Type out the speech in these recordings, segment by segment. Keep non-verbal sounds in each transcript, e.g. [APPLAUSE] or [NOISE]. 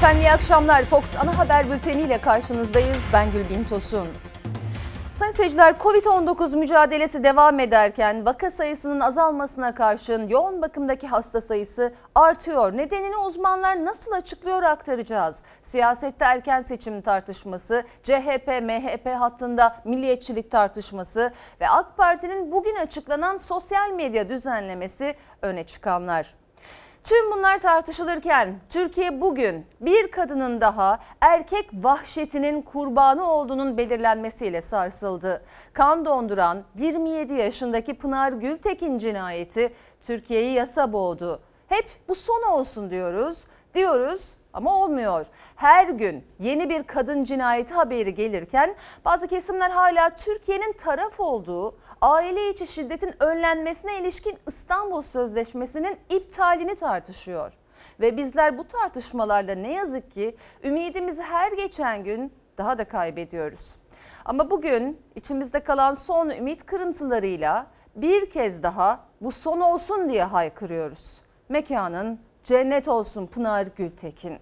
Efendim iyi akşamlar. Fox Ana Haber Bülteni ile karşınızdayız. Ben Gülbin Tosun. Sayın seyirciler, Covid-19 mücadelesi devam ederken vaka sayısının azalmasına karşın yoğun bakımdaki hasta sayısı artıyor. Nedenini uzmanlar nasıl açıklıyor aktaracağız. Siyasette erken seçim tartışması, CHP, MHP hattında milliyetçilik tartışması ve AK Parti'nin bugün açıklanan sosyal medya düzenlemesi öne çıkanlar. Tüm bunlar tartışılırken Türkiye bugün bir kadının daha erkek vahşetinin kurbanı olduğunun belirlenmesiyle sarsıldı. Kan donduran 27 yaşındaki Pınar Gültekin cinayeti Türkiye'yi yasa boğdu. Hep bu son olsun diyoruz. Diyoruz ama olmuyor. Her gün yeni bir kadın cinayeti haberi gelirken bazı kesimler hala Türkiye'nin taraf olduğu aile içi şiddetin önlenmesine ilişkin İstanbul Sözleşmesi'nin iptalini tartışıyor. Ve bizler bu tartışmalarla ne yazık ki ümidimizi her geçen gün daha da kaybediyoruz. Ama bugün içimizde kalan son ümit kırıntılarıyla bir kez daha bu son olsun diye haykırıyoruz. Mekanın cennet olsun Pınar Gültekin.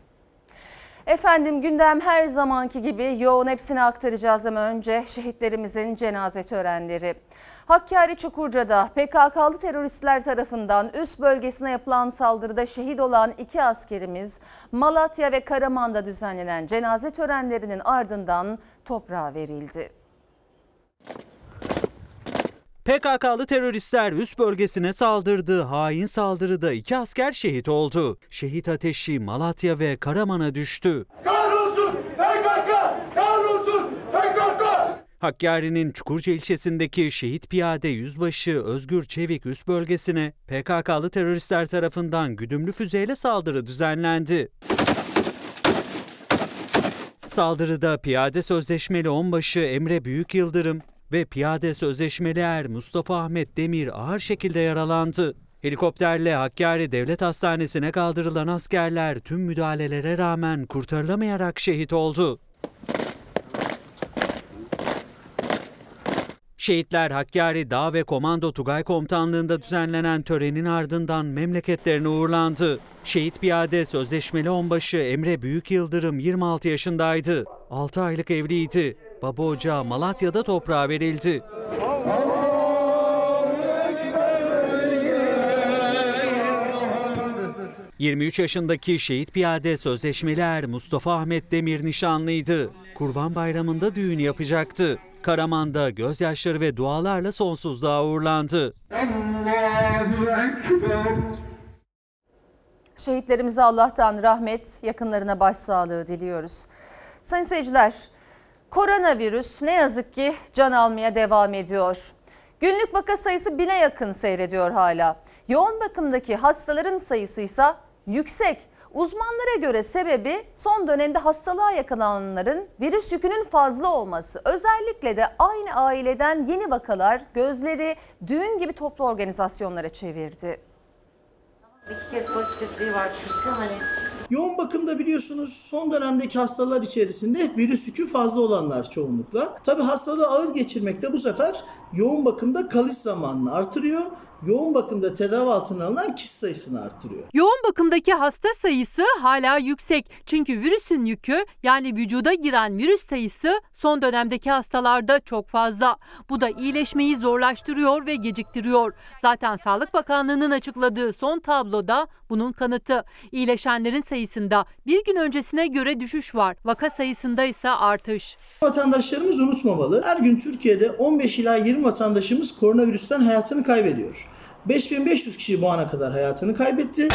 Efendim gündem her zamanki gibi yoğun hepsini aktaracağız ama önce şehitlerimizin cenaze törenleri. Hakkari Çukurca'da PKK'lı teröristler tarafından üst bölgesine yapılan saldırıda şehit olan iki askerimiz Malatya ve Karaman'da düzenlenen cenaze törenlerinin ardından toprağa verildi. PKK'lı teröristler üst bölgesine saldırdı. Hain saldırıda iki asker şehit oldu. Şehit ateşi Malatya ve Karaman'a düştü. Kahrolsun PKK! Kahrolsun PKK! Hakkari'nin Çukurca ilçesindeki şehit piyade yüzbaşı Özgür Çevik üst bölgesine PKK'lı teröristler tarafından güdümlü füzeyle saldırı düzenlendi. Saldırıda piyade sözleşmeli onbaşı Emre Büyük Yıldırım ve piyade sözleşmeli er Mustafa Ahmet Demir ağır şekilde yaralandı. Helikopterle Hakkari Devlet Hastanesi'ne kaldırılan askerler tüm müdahalelere rağmen kurtarılamayarak şehit oldu. Şehitler Hakkari Dağ ve Komando Tugay Komutanlığı'nda düzenlenen törenin ardından memleketlerine uğurlandı. Şehit piyade sözleşmeli onbaşı Emre Büyük Yıldırım 26 yaşındaydı. 6 aylık evliydi. Baba ocağı Malatya'da toprağa verildi. ...23 yaşındaki şehit piyade sözleşmeli er Mustafa Ahmet Demir nişanlıydı. Kurban Bayramı'nda düğün yapacaktı. Karaman'da gözyaşları ve dualarla sonsuzluğa uğurlandı. Şehitlerimize Allah'tan rahmet, yakınlarına başsağlığı diliyoruz. Sayın seyirciler, koronavirüs ne yazık ki can almaya devam ediyor. Günlük vaka sayısı bine yakın seyrediyor hala. Yoğun bakımdaki hastaların sayısı ise yüksek. Uzmanlara göre sebebi son dönemde hastalığa yakalananların virüs yükünün fazla olması. Özellikle de aynı aileden yeni vakalar gözleri düğün gibi toplu organizasyonlara çevirdi. İki kez pozitifliği var çünkü hani Yoğun bakımda biliyorsunuz son dönemdeki hastalar içerisinde virüs yükü fazla olanlar çoğunlukla. Tabi hastalığı ağır geçirmekte bu sefer yoğun bakımda kalış zamanını artırıyor. Yoğun bakımda tedavi altına alınan kişi sayısını artırıyor. Yoğun bakımdaki hasta sayısı hala yüksek. Çünkü virüsün yükü yani vücuda giren virüs sayısı son dönemdeki hastalarda çok fazla. Bu da iyileşmeyi zorlaştırıyor ve geciktiriyor. Zaten Sağlık Bakanlığı'nın açıkladığı son tabloda bunun kanıtı. İyileşenlerin sayısında bir gün öncesine göre düşüş var. Vaka sayısında ise artış. Vatandaşlarımız unutmamalı. Her gün Türkiye'de 15 ila 20 vatandaşımız koronavirüsten hayatını kaybediyor. 5500 kişi bu ana kadar hayatını kaybetti.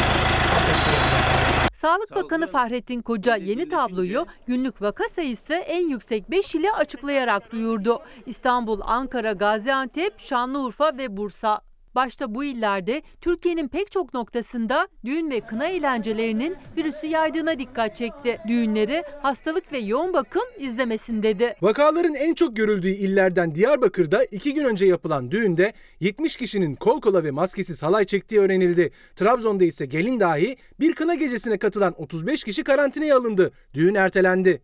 Sağlık Bakanı Fahrettin Koca yeni tabloyu günlük vaka sayısı en yüksek 5 ile açıklayarak duyurdu. İstanbul, Ankara, Gaziantep, Şanlıurfa ve Bursa. Başta bu illerde Türkiye'nin pek çok noktasında düğün ve kına eğlencelerinin virüsü yaydığına dikkat çekti. Düğünleri hastalık ve yoğun bakım izlemesin dedi. Vakaların en çok görüldüğü illerden Diyarbakır'da iki gün önce yapılan düğünde 70 kişinin kol kola ve maskesiz halay çektiği öğrenildi. Trabzon'da ise gelin dahi bir kına gecesine katılan 35 kişi karantinaya alındı. Düğün ertelendi.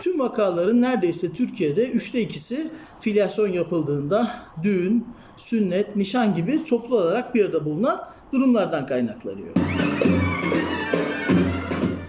Tüm vakaların neredeyse Türkiye'de üçte ikisi filyasyon yapıldığında düğün, sünnet, nişan gibi toplu olarak bir arada bulunan durumlardan kaynaklanıyor.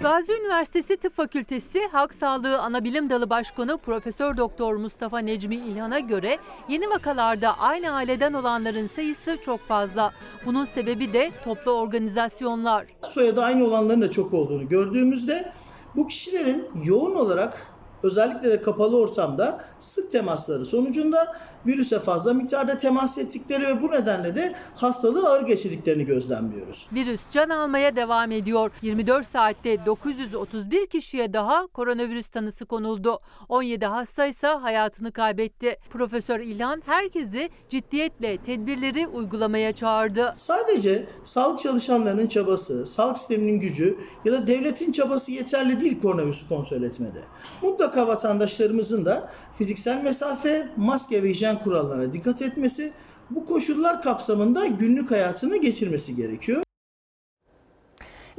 Gazi Üniversitesi Tıp Fakültesi Halk Sağlığı Anabilim Dalı Başkanı Profesör Doktor Mustafa Necmi İlhan'a göre yeni vakalarda aynı aileden olanların sayısı çok fazla. Bunun sebebi de toplu organizasyonlar. soyadı aynı olanların da çok olduğunu gördüğümüzde bu kişilerin yoğun olarak özellikle de kapalı ortamda sık temasları sonucunda virüse fazla miktarda temas ettikleri ve bu nedenle de hastalığı ağır geçirdiklerini gözlemliyoruz. Virüs can almaya devam ediyor. 24 saatte 931 kişiye daha koronavirüs tanısı konuldu. 17 hasta ise hayatını kaybetti. Profesör İlhan herkesi ciddiyetle tedbirleri uygulamaya çağırdı. Sadece sağlık çalışanlarının çabası, sağlık sisteminin gücü ya da devletin çabası yeterli değil koronavirüsü kontrol etmede. Mutlaka vatandaşlarımızın da fiziksel mesafe, maske ve hijyen kurallarına dikkat etmesi, bu koşullar kapsamında günlük hayatını geçirmesi gerekiyor.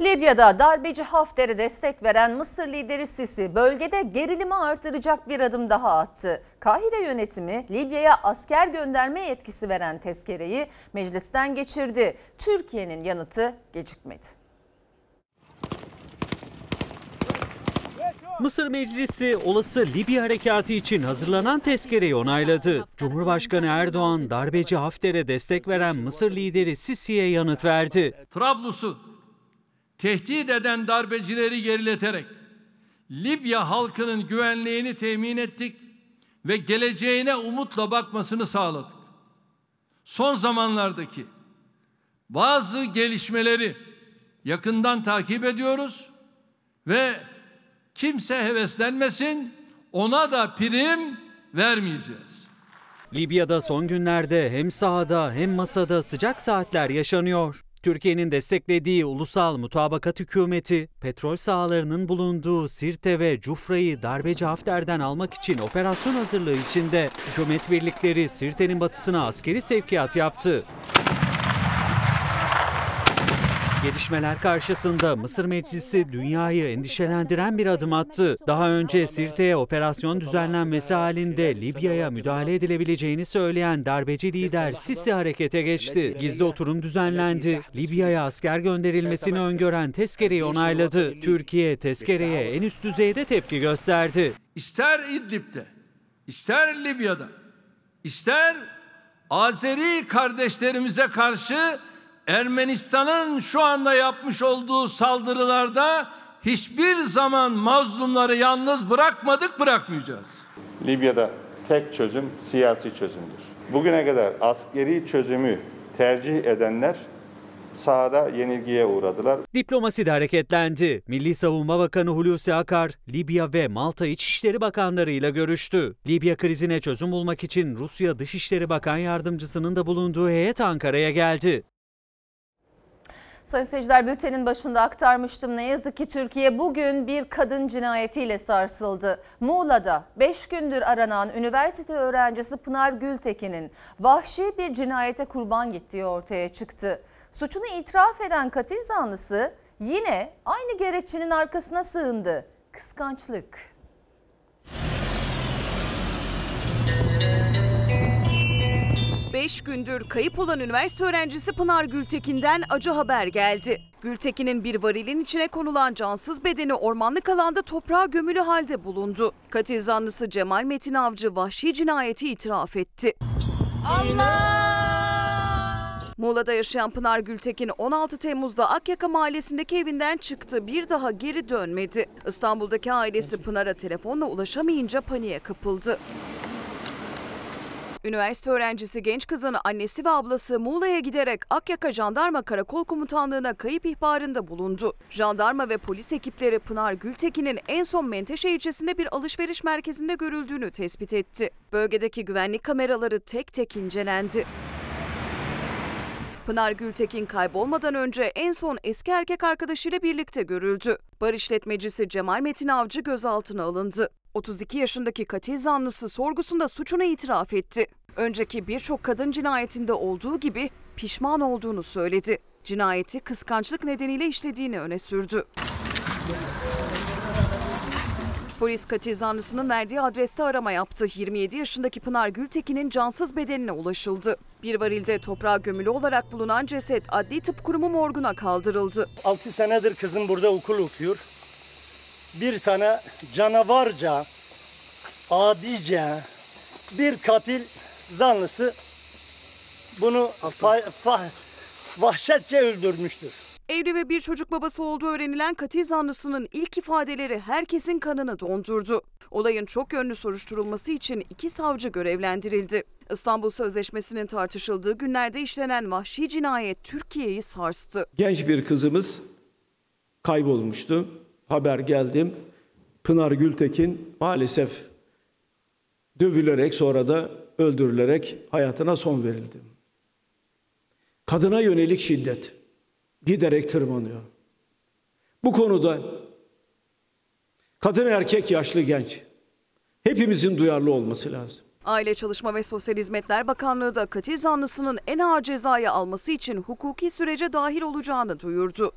Libya'da darbeci Hafter'e destek veren Mısır lideri Sisi bölgede gerilimi artıracak bir adım daha attı. Kahire yönetimi Libya'ya asker gönderme yetkisi veren tezkereyi meclisten geçirdi. Türkiye'nin yanıtı gecikmedi. Mısır Meclisi olası Libya harekatı için hazırlanan tezkereyi onayladı. Cumhurbaşkanı Erdoğan darbeci Hafter'e destek veren Mısır lideri Sisi'ye yanıt verdi. Trablus'u tehdit eden darbecileri gerileterek Libya halkının güvenliğini temin ettik ve geleceğine umutla bakmasını sağladık. Son zamanlardaki bazı gelişmeleri yakından takip ediyoruz ve kimse heveslenmesin ona da prim vermeyeceğiz. Libya'da son günlerde hem sahada hem masada sıcak saatler yaşanıyor. Türkiye'nin desteklediği ulusal mutabakat hükümeti, petrol sahalarının bulunduğu Sirte ve Cufra'yı darbeci Hafter'den almak için operasyon hazırlığı içinde hükümet birlikleri Sirte'nin batısına askeri sevkiyat yaptı. Gelişmeler karşısında Mısır Meclisi dünyayı endişelendiren bir adım attı. Daha önce Sirte'ye operasyon düzenlenmesi halinde Libya'ya müdahale edilebileceğini söyleyen darbeci lider Sisi harekete geçti. Gizli oturum düzenlendi. Libya'ya asker gönderilmesini öngören tezkereyi onayladı. Türkiye tezkereye en üst düzeyde tepki gösterdi. İster İdlib'de, ister Libya'da, ister Azeri kardeşlerimize karşı Ermenistan'ın şu anda yapmış olduğu saldırılarda hiçbir zaman mazlumları yalnız bırakmadık, bırakmayacağız. Libya'da tek çözüm siyasi çözümdür. Bugüne kadar askeri çözümü tercih edenler sahada yenilgiye uğradılar. Diplomasi de hareketlendi. Milli Savunma Bakanı Hulusi Akar, Libya ve Malta İçişleri Bakanlarıyla görüştü. Libya krizine çözüm bulmak için Rusya Dışişleri Bakan Yardımcısının da bulunduğu heyet Ankara'ya geldi. Sayın seyirciler bültenin başında aktarmıştım. Ne yazık ki Türkiye bugün bir kadın cinayetiyle sarsıldı. Muğla'da 5 gündür aranan üniversite öğrencisi Pınar Gültekin'in vahşi bir cinayete kurban gittiği ortaya çıktı. Suçunu itiraf eden katil zanlısı yine aynı gerekçenin arkasına sığındı. Kıskançlık. Beş gündür kayıp olan üniversite öğrencisi Pınar Gültekin'den acı haber geldi. Gültekin'in bir varilin içine konulan cansız bedeni ormanlık alanda toprağa gömülü halde bulundu. Katil zanlısı Cemal Metin Avcı vahşi cinayeti itiraf etti. Muğla'da yaşayan Pınar Gültekin 16 Temmuz'da Akyaka mahallesindeki evinden çıktı. Bir daha geri dönmedi. İstanbul'daki ailesi Pınar'a telefonla ulaşamayınca paniğe kapıldı. Üniversite öğrencisi genç kızın annesi ve ablası Muğla'ya giderek Akyaka Jandarma Karakol Komutanlığı'na kayıp ihbarında bulundu. Jandarma ve polis ekipleri Pınar Gültekin'in en son Menteşe ilçesinde bir alışveriş merkezinde görüldüğünü tespit etti. Bölgedeki güvenlik kameraları tek tek incelendi. Pınar Gültekin kaybolmadan önce en son eski erkek arkadaşıyla birlikte görüldü. Bar işletmecisi Cemal Metin Avcı gözaltına alındı. 32 yaşındaki katil zanlısı sorgusunda suçunu itiraf etti. Önceki birçok kadın cinayetinde olduğu gibi pişman olduğunu söyledi. Cinayeti kıskançlık nedeniyle işlediğini öne sürdü. Polis katil zanlısının verdiği adreste arama yaptı. 27 yaşındaki Pınar Gültekin'in cansız bedenine ulaşıldı. Bir varilde toprağa gömülü olarak bulunan ceset Adli Tıp Kurumu morguna kaldırıldı. 6 senedir kızım burada okul okuyor. Bir tane canavarca, adice bir katil zanlısı bunu fa- fa- vahşetçe öldürmüştür. Evli ve bir çocuk babası olduğu öğrenilen katil zanlısının ilk ifadeleri herkesin kanını dondurdu. Olayın çok yönlü soruşturulması için iki savcı görevlendirildi. İstanbul Sözleşmesi'nin tartışıldığı günlerde işlenen vahşi cinayet Türkiye'yi sarstı. Genç bir kızımız kaybolmuştu. Haber geldim. Pınar Gültekin maalesef dövülerek sonra da öldürülerek hayatına son verildi. Kadına yönelik şiddet giderek tırmanıyor. Bu konuda kadın erkek yaşlı genç hepimizin duyarlı olması lazım. Aile Çalışma ve Sosyal Hizmetler Bakanlığı da katil zanlısının en ağır cezayı alması için hukuki sürece dahil olacağını duyurdu.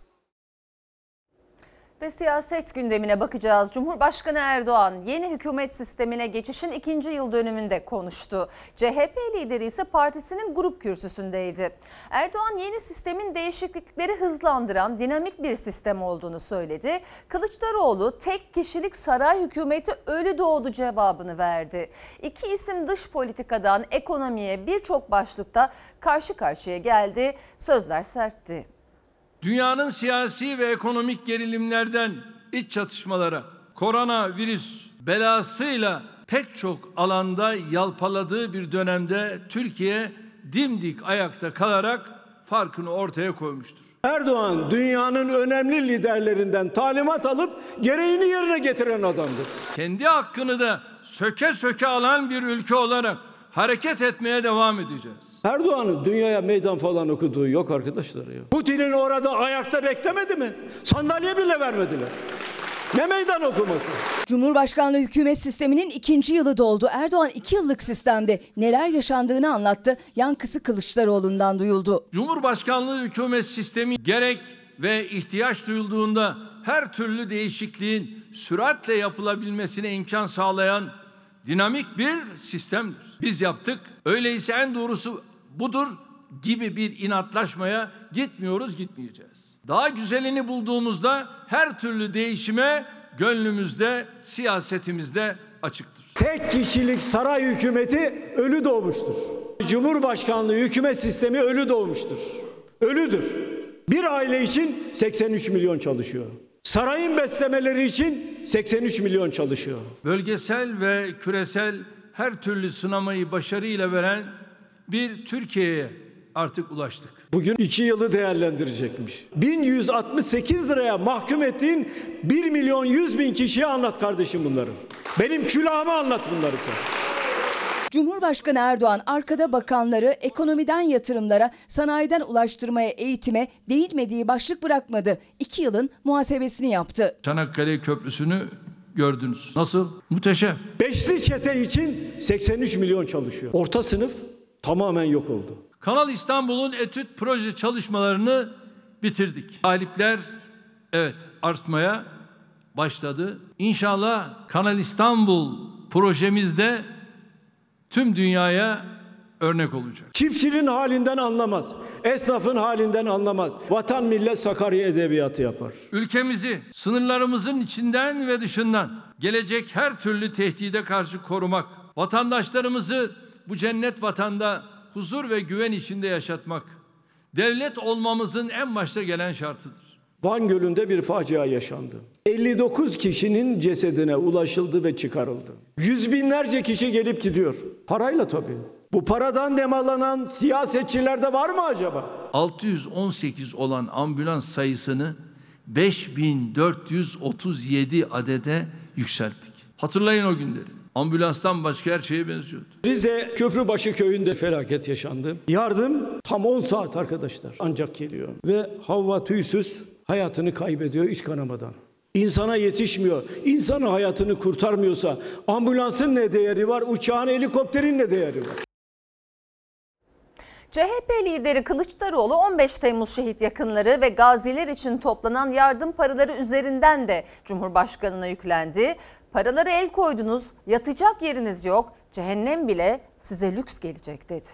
Ve siyaset gündemine bakacağız. Cumhurbaşkanı Erdoğan yeni hükümet sistemine geçişin ikinci yıl dönümünde konuştu. CHP lideri ise partisinin grup kürsüsündeydi. Erdoğan yeni sistemin değişiklikleri hızlandıran dinamik bir sistem olduğunu söyledi. Kılıçdaroğlu tek kişilik saray hükümeti ölü doğdu cevabını verdi. İki isim dış politikadan ekonomiye birçok başlıkta karşı karşıya geldi. Sözler sertti. Dünyanın siyasi ve ekonomik gerilimlerden iç çatışmalara, koronavirüs belasıyla pek çok alanda yalpaladığı bir dönemde Türkiye dimdik ayakta kalarak farkını ortaya koymuştur. Erdoğan dünyanın önemli liderlerinden talimat alıp gereğini yerine getiren adamdır. Kendi hakkını da söke söke alan bir ülke olarak hareket etmeye devam edeceğiz. Erdoğan'ın dünyaya meydan falan okuduğu yok arkadaşlar ya. Putin'in orada ayakta beklemedi mi? Sandalye bile vermediler. Ne meydan okuması? Cumhurbaşkanlığı hükümet sisteminin ikinci yılı doldu. Erdoğan iki yıllık sistemde neler yaşandığını anlattı. Yankısı Kılıçdaroğlu'ndan duyuldu. Cumhurbaşkanlığı hükümet sistemi gerek ve ihtiyaç duyulduğunda her türlü değişikliğin süratle yapılabilmesine imkan sağlayan dinamik bir sistemdir. Biz yaptık. Öyleyse en doğrusu budur gibi bir inatlaşmaya gitmiyoruz, gitmeyeceğiz. Daha güzelini bulduğumuzda her türlü değişime gönlümüzde, siyasetimizde açıktır. Tek kişilik saray hükümeti ölü doğmuştur. Cumhurbaşkanlığı hükümet sistemi ölü doğmuştur. Ölüdür. Bir aile için 83 milyon çalışıyor. Sarayın beslemeleri için 83 milyon çalışıyor. Bölgesel ve küresel her türlü sınamayı başarıyla veren bir Türkiye'ye artık ulaştık. Bugün iki yılı değerlendirecekmiş. 1168 liraya mahkum ettiğin 1 milyon 100 bin kişiye anlat kardeşim bunları. Benim külahıma anlat bunları sen. Cumhurbaşkanı Erdoğan arkada bakanları ekonomiden yatırımlara, sanayiden ulaştırmaya, eğitime değinmediği başlık bırakmadı. İki yılın muhasebesini yaptı. Çanakkale Köprüsü'nü gördünüz. Nasıl? Muhteşem. Beşli çete için 83 milyon çalışıyor. Orta sınıf tamamen yok oldu. Kanal İstanbul'un etüt proje çalışmalarını bitirdik. Talipler evet artmaya başladı. İnşallah Kanal İstanbul projemizde tüm dünyaya örnek olacak. Çiftçinin halinden anlamaz. Esnafın halinden anlamaz. Vatan millet Sakarya edebiyatı yapar. Ülkemizi sınırlarımızın içinden ve dışından gelecek her türlü tehdide karşı korumak, vatandaşlarımızı bu cennet vatanda huzur ve güven içinde yaşatmak, devlet olmamızın en başta gelen şartıdır. Van Gölü'nde bir facia yaşandı. 59 kişinin cesedine ulaşıldı ve çıkarıldı. Yüz binlerce kişi gelip gidiyor. Parayla tabii. Bu paradan nemalanan siyasetçilerde var mı acaba? 618 olan ambulans sayısını 5437 adede yükselttik. Hatırlayın o günleri. Ambulanstan başka her şeye benziyordu. Rize Köprübaşı köyünde felaket yaşandı. Yardım tam 10 saat arkadaşlar ancak geliyor. Ve Havva tüysüz hayatını kaybediyor iç kanamadan. İnsana yetişmiyor. İnsanın hayatını kurtarmıyorsa ambulansın ne değeri var, uçağın, helikopterin ne değeri var? CHP lideri Kılıçdaroğlu 15 Temmuz şehit yakınları ve gaziler için toplanan yardım paraları üzerinden de Cumhurbaşkanı'na yüklendi. Paraları el koydunuz, yatacak yeriniz yok, cehennem bile size lüks gelecek dedi.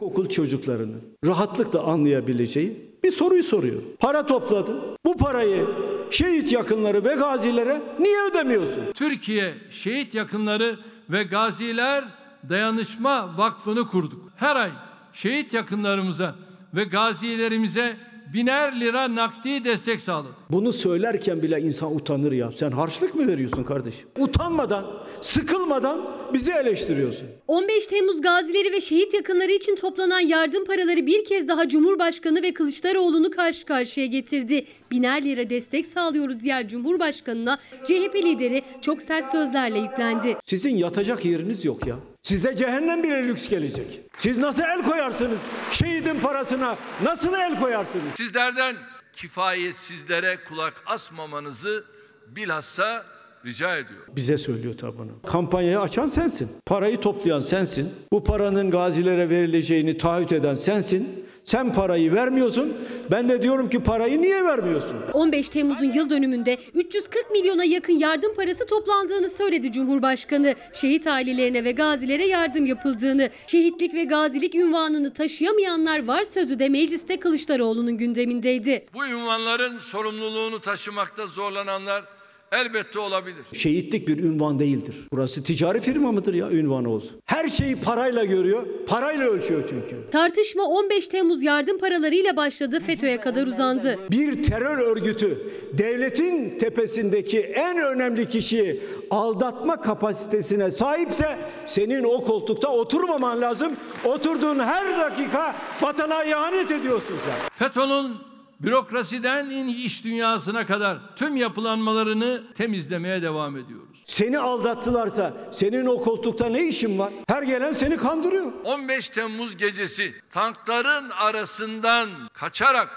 Okul çocuklarının rahatlıkla anlayabileceği bir soruyu soruyor. Para topladın. Bu parayı şehit yakınları ve gazilere niye ödemiyorsun? Türkiye Şehit Yakınları ve Gaziler Dayanışma Vakfı'nı kurduk. Her ay şehit yakınlarımıza ve gazilerimize biner lira nakdi destek sağladık. Bunu söylerken bile insan utanır ya. Sen harçlık mı veriyorsun kardeşim? Utanmadan, sıkılmadan bizi eleştiriyorsun. 15 Temmuz gazileri ve şehit yakınları için toplanan yardım paraları bir kez daha Cumhurbaşkanı ve Kılıçdaroğlu'nu karşı karşıya getirdi. Biner lira destek sağlıyoruz diğer Cumhurbaşkanı'na CHP lideri çok sert sözlerle yüklendi. Sizin yatacak yeriniz yok ya. Size cehennem bile lüks gelecek. Siz nasıl el koyarsınız? Şehidin parasına nasıl el koyarsınız? Sizlerden kifayetsizlere kulak asmamanızı bilhassa rica ediyorum. Bize söylüyor tabii bunu. Kampanyayı açan sensin. Parayı toplayan sensin. Bu paranın gazilere verileceğini taahhüt eden sensin. Sen parayı vermiyorsun. Ben de diyorum ki parayı niye vermiyorsun? 15 Temmuz'un yıl dönümünde 340 milyona yakın yardım parası toplandığını söyledi Cumhurbaşkanı. Şehit ailelerine ve gazilere yardım yapıldığını, şehitlik ve gazilik ünvanını taşıyamayanlar var sözü de mecliste Kılıçdaroğlu'nun gündemindeydi. Bu ünvanların sorumluluğunu taşımakta zorlananlar elbette olabilir. Şehitlik bir ünvan değildir. Burası ticari firma mıdır ya ünvanı olsun? Her şeyi parayla görüyor. Parayla ölçüyor çünkü. Tartışma 15 Temmuz yardım paralarıyla başladı, FETÖ'ye kadar uzandı. Bir terör örgütü devletin tepesindeki en önemli kişiyi aldatma kapasitesine sahipse senin o koltukta oturmaman lazım. Oturduğun her dakika vatana ihanet ediyorsun sen. FETÖ'nün bürokrasiden iş dünyasına kadar tüm yapılanmalarını temizlemeye devam ediyoruz. Seni aldattılarsa senin o koltukta ne işin var? Her gelen seni kandırıyor. 15 Temmuz gecesi tankların arasından kaçarak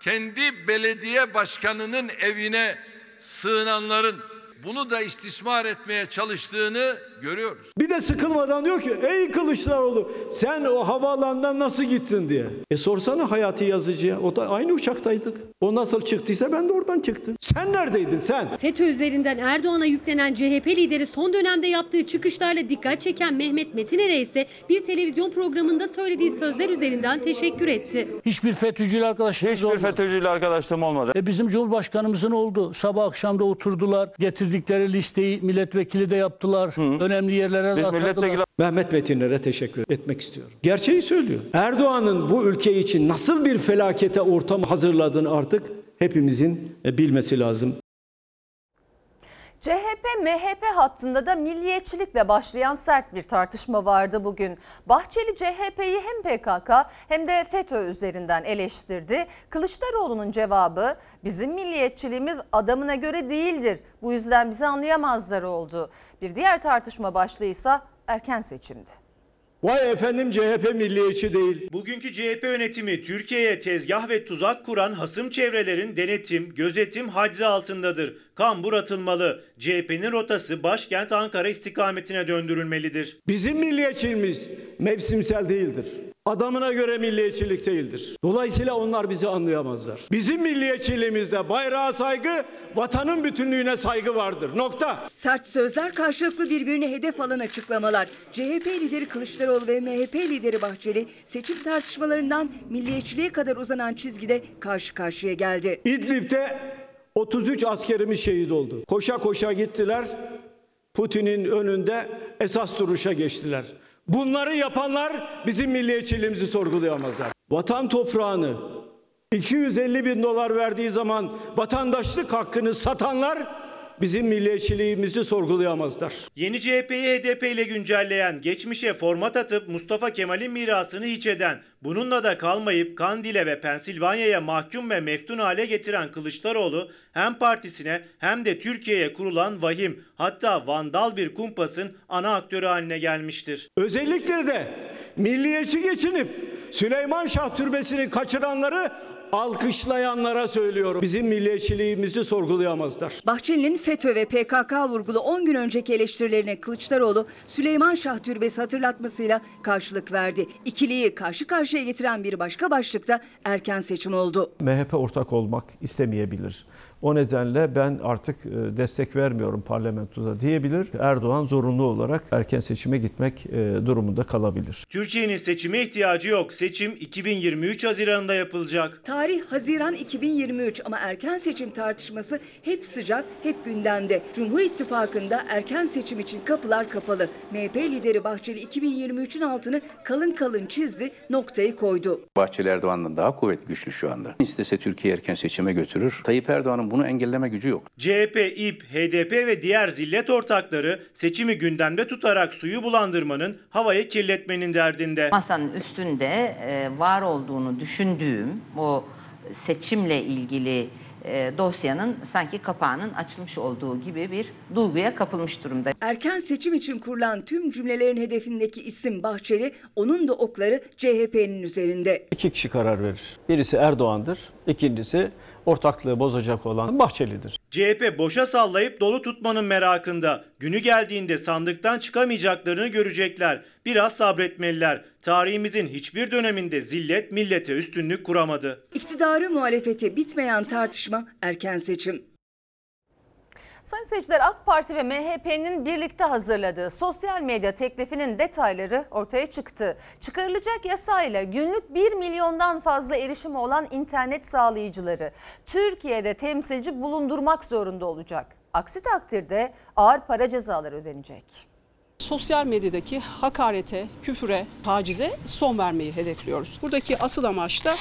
kendi belediye başkanının evine sığınanların bunu da istismar etmeye çalıştığını görüyoruz. Bir de sıkılmadan diyor ki ey Kılıçdaroğlu sen o havaalanından nasıl gittin diye. E sorsana Hayati Yazıcı'ya o da aynı uçaktaydık. O nasıl çıktıysa ben de oradan çıktım. Sen neredeydin sen? FETÖ üzerinden Erdoğan'a yüklenen CHP lideri son dönemde yaptığı çıkışlarla dikkat çeken Mehmet Metiner'e ise bir televizyon programında söylediği sözler üzerinden teşekkür etti. Hiçbir FETÖ'cüyle arkadaşlığımız Hiçbir FETÖ'cüyle arkadaşlığım olmadı. E bizim Cumhurbaşkanımızın oldu. Sabah akşam da oturdular. Getirdikleri listeyi milletvekili de yaptılar. Önemli yerlere de atadılar. Mehmet Metinler'e teşekkür etmek istiyorum. Gerçeği söylüyor. Erdoğan'ın bu ülke için nasıl bir felakete ortam hazırladığını artık hepimizin e, bilmesi lazım. CHP-MHP hattında da milliyetçilikle başlayan sert bir tartışma vardı bugün. Bahçeli CHP'yi hem PKK hem de FETÖ üzerinden eleştirdi. Kılıçdaroğlu'nun cevabı bizim milliyetçiliğimiz adamına göre değildir. Bu yüzden bizi anlayamazlar oldu. Bir diğer tartışma başlığıysa erken seçimdi. Vay efendim CHP milliyetçi değil. Bugünkü CHP yönetimi Türkiye'ye tezgah ve tuzak kuran hasım çevrelerin denetim, gözetim haczi altındadır. Kambur atılmalı. CHP'nin rotası başkent Ankara istikametine döndürülmelidir. Bizim milliyetçiliğimiz mevsimsel değildir. Adamına göre milliyetçilik değildir. Dolayısıyla onlar bizi anlayamazlar. Bizim milliyetçiliğimizde bayrağa saygı, vatanın bütünlüğüne saygı vardır. Nokta. Sert sözler karşılıklı birbirine hedef alan açıklamalar. CHP lideri Kılıçdaroğlu ve MHP lideri Bahçeli seçim tartışmalarından milliyetçiliğe kadar uzanan çizgide karşı karşıya geldi. İdlib'de 33 askerimiz şehit oldu. Koşa koşa gittiler. Putin'in önünde esas duruşa geçtiler. Bunları yapanlar bizim milliyetçiliğimizi sorgulayamazlar. Vatan toprağını 250 bin dolar verdiği zaman vatandaşlık hakkını satanlar bizim milliyetçiliğimizi sorgulayamazlar. Yeni CHP'yi HDP ile güncelleyen, geçmişe format atıp Mustafa Kemal'in mirasını hiç eden, bununla da kalmayıp Kandil'e ve Pensilvanya'ya mahkum ve meftun hale getiren Kılıçdaroğlu hem partisine hem de Türkiye'ye kurulan vahim hatta vandal bir kumpasın ana aktörü haline gelmiştir. Özellikle de milliyetçi geçinip Süleyman Şah Türbesi'ni kaçıranları alkışlayanlara söylüyorum. Bizim milliyetçiliğimizi sorgulayamazlar. Bahçeli'nin FETÖ ve PKK vurgulu 10 gün önceki eleştirilerine Kılıçdaroğlu Süleyman Şah Türbesi hatırlatmasıyla karşılık verdi. İkiliyi karşı karşıya getiren bir başka başlıkta erken seçim oldu. MHP ortak olmak istemeyebilir. O nedenle ben artık e, destek vermiyorum parlamentoda diyebilir. Erdoğan zorunlu olarak erken seçime gitmek e, durumunda kalabilir. Türkiye'nin seçime ihtiyacı yok. Seçim 2023 Haziran'da yapılacak. Tarih Haziran 2023 ama erken seçim tartışması hep sıcak, hep gündemde. Cumhur İttifakı'nda erken seçim için kapılar kapalı. MHP lideri Bahçeli 2023'ün altını kalın kalın çizdi, noktayı koydu. Bahçeli Erdoğan'dan daha kuvvetli güçlü şu anda. İstese Türkiye erken seçime götürür. Tayyip Erdoğan'ın bunu engelleme gücü yok. CHP, İP, HDP ve diğer zillet ortakları seçimi gündemde tutarak suyu bulandırmanın, havayı kirletmenin derdinde. Masanın üstünde e, var olduğunu düşündüğüm o seçimle ilgili e, dosyanın sanki kapağının açılmış olduğu gibi bir duyguya kapılmış durumda. Erken seçim için kurulan tüm cümlelerin hedefindeki isim Bahçeli, onun da okları CHP'nin üzerinde. İki kişi karar verir. Birisi Erdoğan'dır, ikincisi ortaklığı bozacak olan Bahçeli'dir. CHP boşa sallayıp dolu tutmanın merakında. Günü geldiğinde sandıktan çıkamayacaklarını görecekler. Biraz sabretmeliler. Tarihimizin hiçbir döneminde zillet millete üstünlük kuramadı. İktidarı muhalefeti bitmeyen tartışma erken seçim. Sayın seyirciler AK Parti ve MHP'nin birlikte hazırladığı sosyal medya teklifinin detayları ortaya çıktı. Çıkarılacak yasayla günlük 1 milyondan fazla erişimi olan internet sağlayıcıları Türkiye'de temsilci bulundurmak zorunda olacak. Aksi takdirde ağır para cezaları ödenecek. Sosyal medyadaki hakarete, küfüre, tacize son vermeyi hedefliyoruz. Buradaki asıl amaç da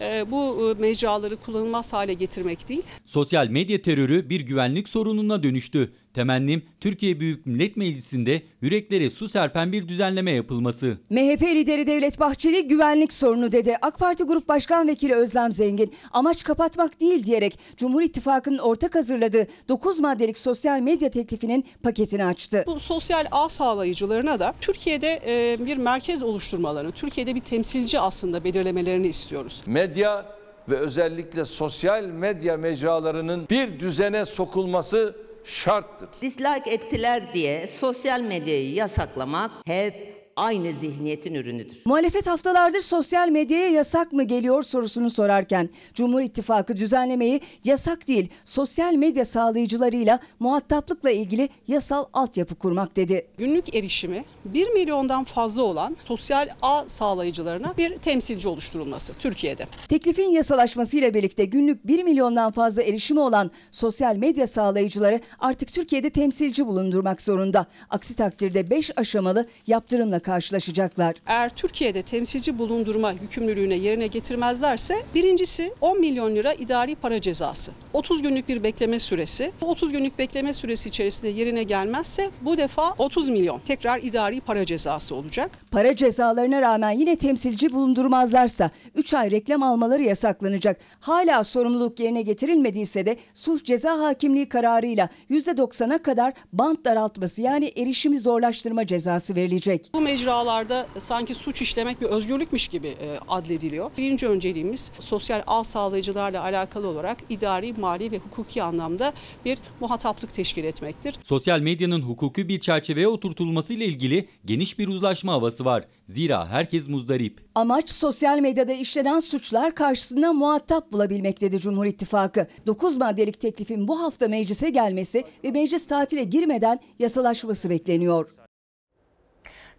bu e, mecraları kullanılmaz hale getirmek değil. Sosyal medya terörü bir güvenlik sorununa dönüştü. Temennim Türkiye Büyük Millet Meclisi'nde yüreklere su serpen bir düzenleme yapılması. MHP lideri Devlet Bahçeli güvenlik sorunu dedi. AK Parti Grup Başkan Vekili Özlem Zengin amaç kapatmak değil diyerek Cumhur İttifakı'nın ortak hazırladığı 9 maddelik sosyal medya teklifinin paketini açtı. Bu sosyal ağ sağlayıcılarına da Türkiye'de e, bir merkez oluşturmalarını, Türkiye'de bir temsilci aslında belirlemelerini istiyoruz. Medya ve özellikle sosyal medya mecralarının bir düzene sokulması şarttır. Dislike ettiler diye sosyal medyayı yasaklamak hep aynı zihniyetin ürünüdür. Muhalefet haftalardır sosyal medyaya yasak mı geliyor sorusunu sorarken Cumhur İttifakı düzenlemeyi yasak değil sosyal medya sağlayıcılarıyla muhataplıkla ilgili yasal altyapı kurmak dedi. Günlük erişimi 1 milyondan fazla olan sosyal ağ sağlayıcılarına bir temsilci oluşturulması Türkiye'de. Teklifin yasalaşmasıyla birlikte günlük 1 milyondan fazla erişimi olan sosyal medya sağlayıcıları artık Türkiye'de temsilci bulundurmak zorunda. Aksi takdirde 5 aşamalı yaptırımla karşılaşacaklar. Eğer Türkiye'de temsilci bulundurma yükümlülüğüne yerine getirmezlerse birincisi 10 milyon lira idari para cezası. 30 günlük bir bekleme süresi. Bu 30 günlük bekleme süresi içerisinde yerine gelmezse bu defa 30 milyon tekrar idari para cezası olacak. Para cezalarına rağmen yine temsilci bulundurmazlarsa 3 ay reklam almaları yasaklanacak. Hala sorumluluk yerine getirilmediyse de suç ceza hakimliği kararıyla %90'a kadar bant daraltması yani erişimi zorlaştırma cezası verilecek. Bu mecralarda sanki suç işlemek bir özgürlükmüş gibi e, adlediliyor. Birinci önceliğimiz sosyal ağ sağlayıcılarla alakalı olarak idari, mali ve hukuki anlamda bir muhataplık teşkil etmektir. Sosyal medyanın hukuki bir çerçeveye oturtulması ile ilgili geniş bir uzlaşma havası var. Zira herkes muzdarip. Amaç sosyal medyada işlenen suçlar karşısında muhatap bulabilmek dedi Cumhur İttifakı. 9 maddelik teklifin bu hafta meclise gelmesi ve meclis tatile girmeden yasalaşması bekleniyor.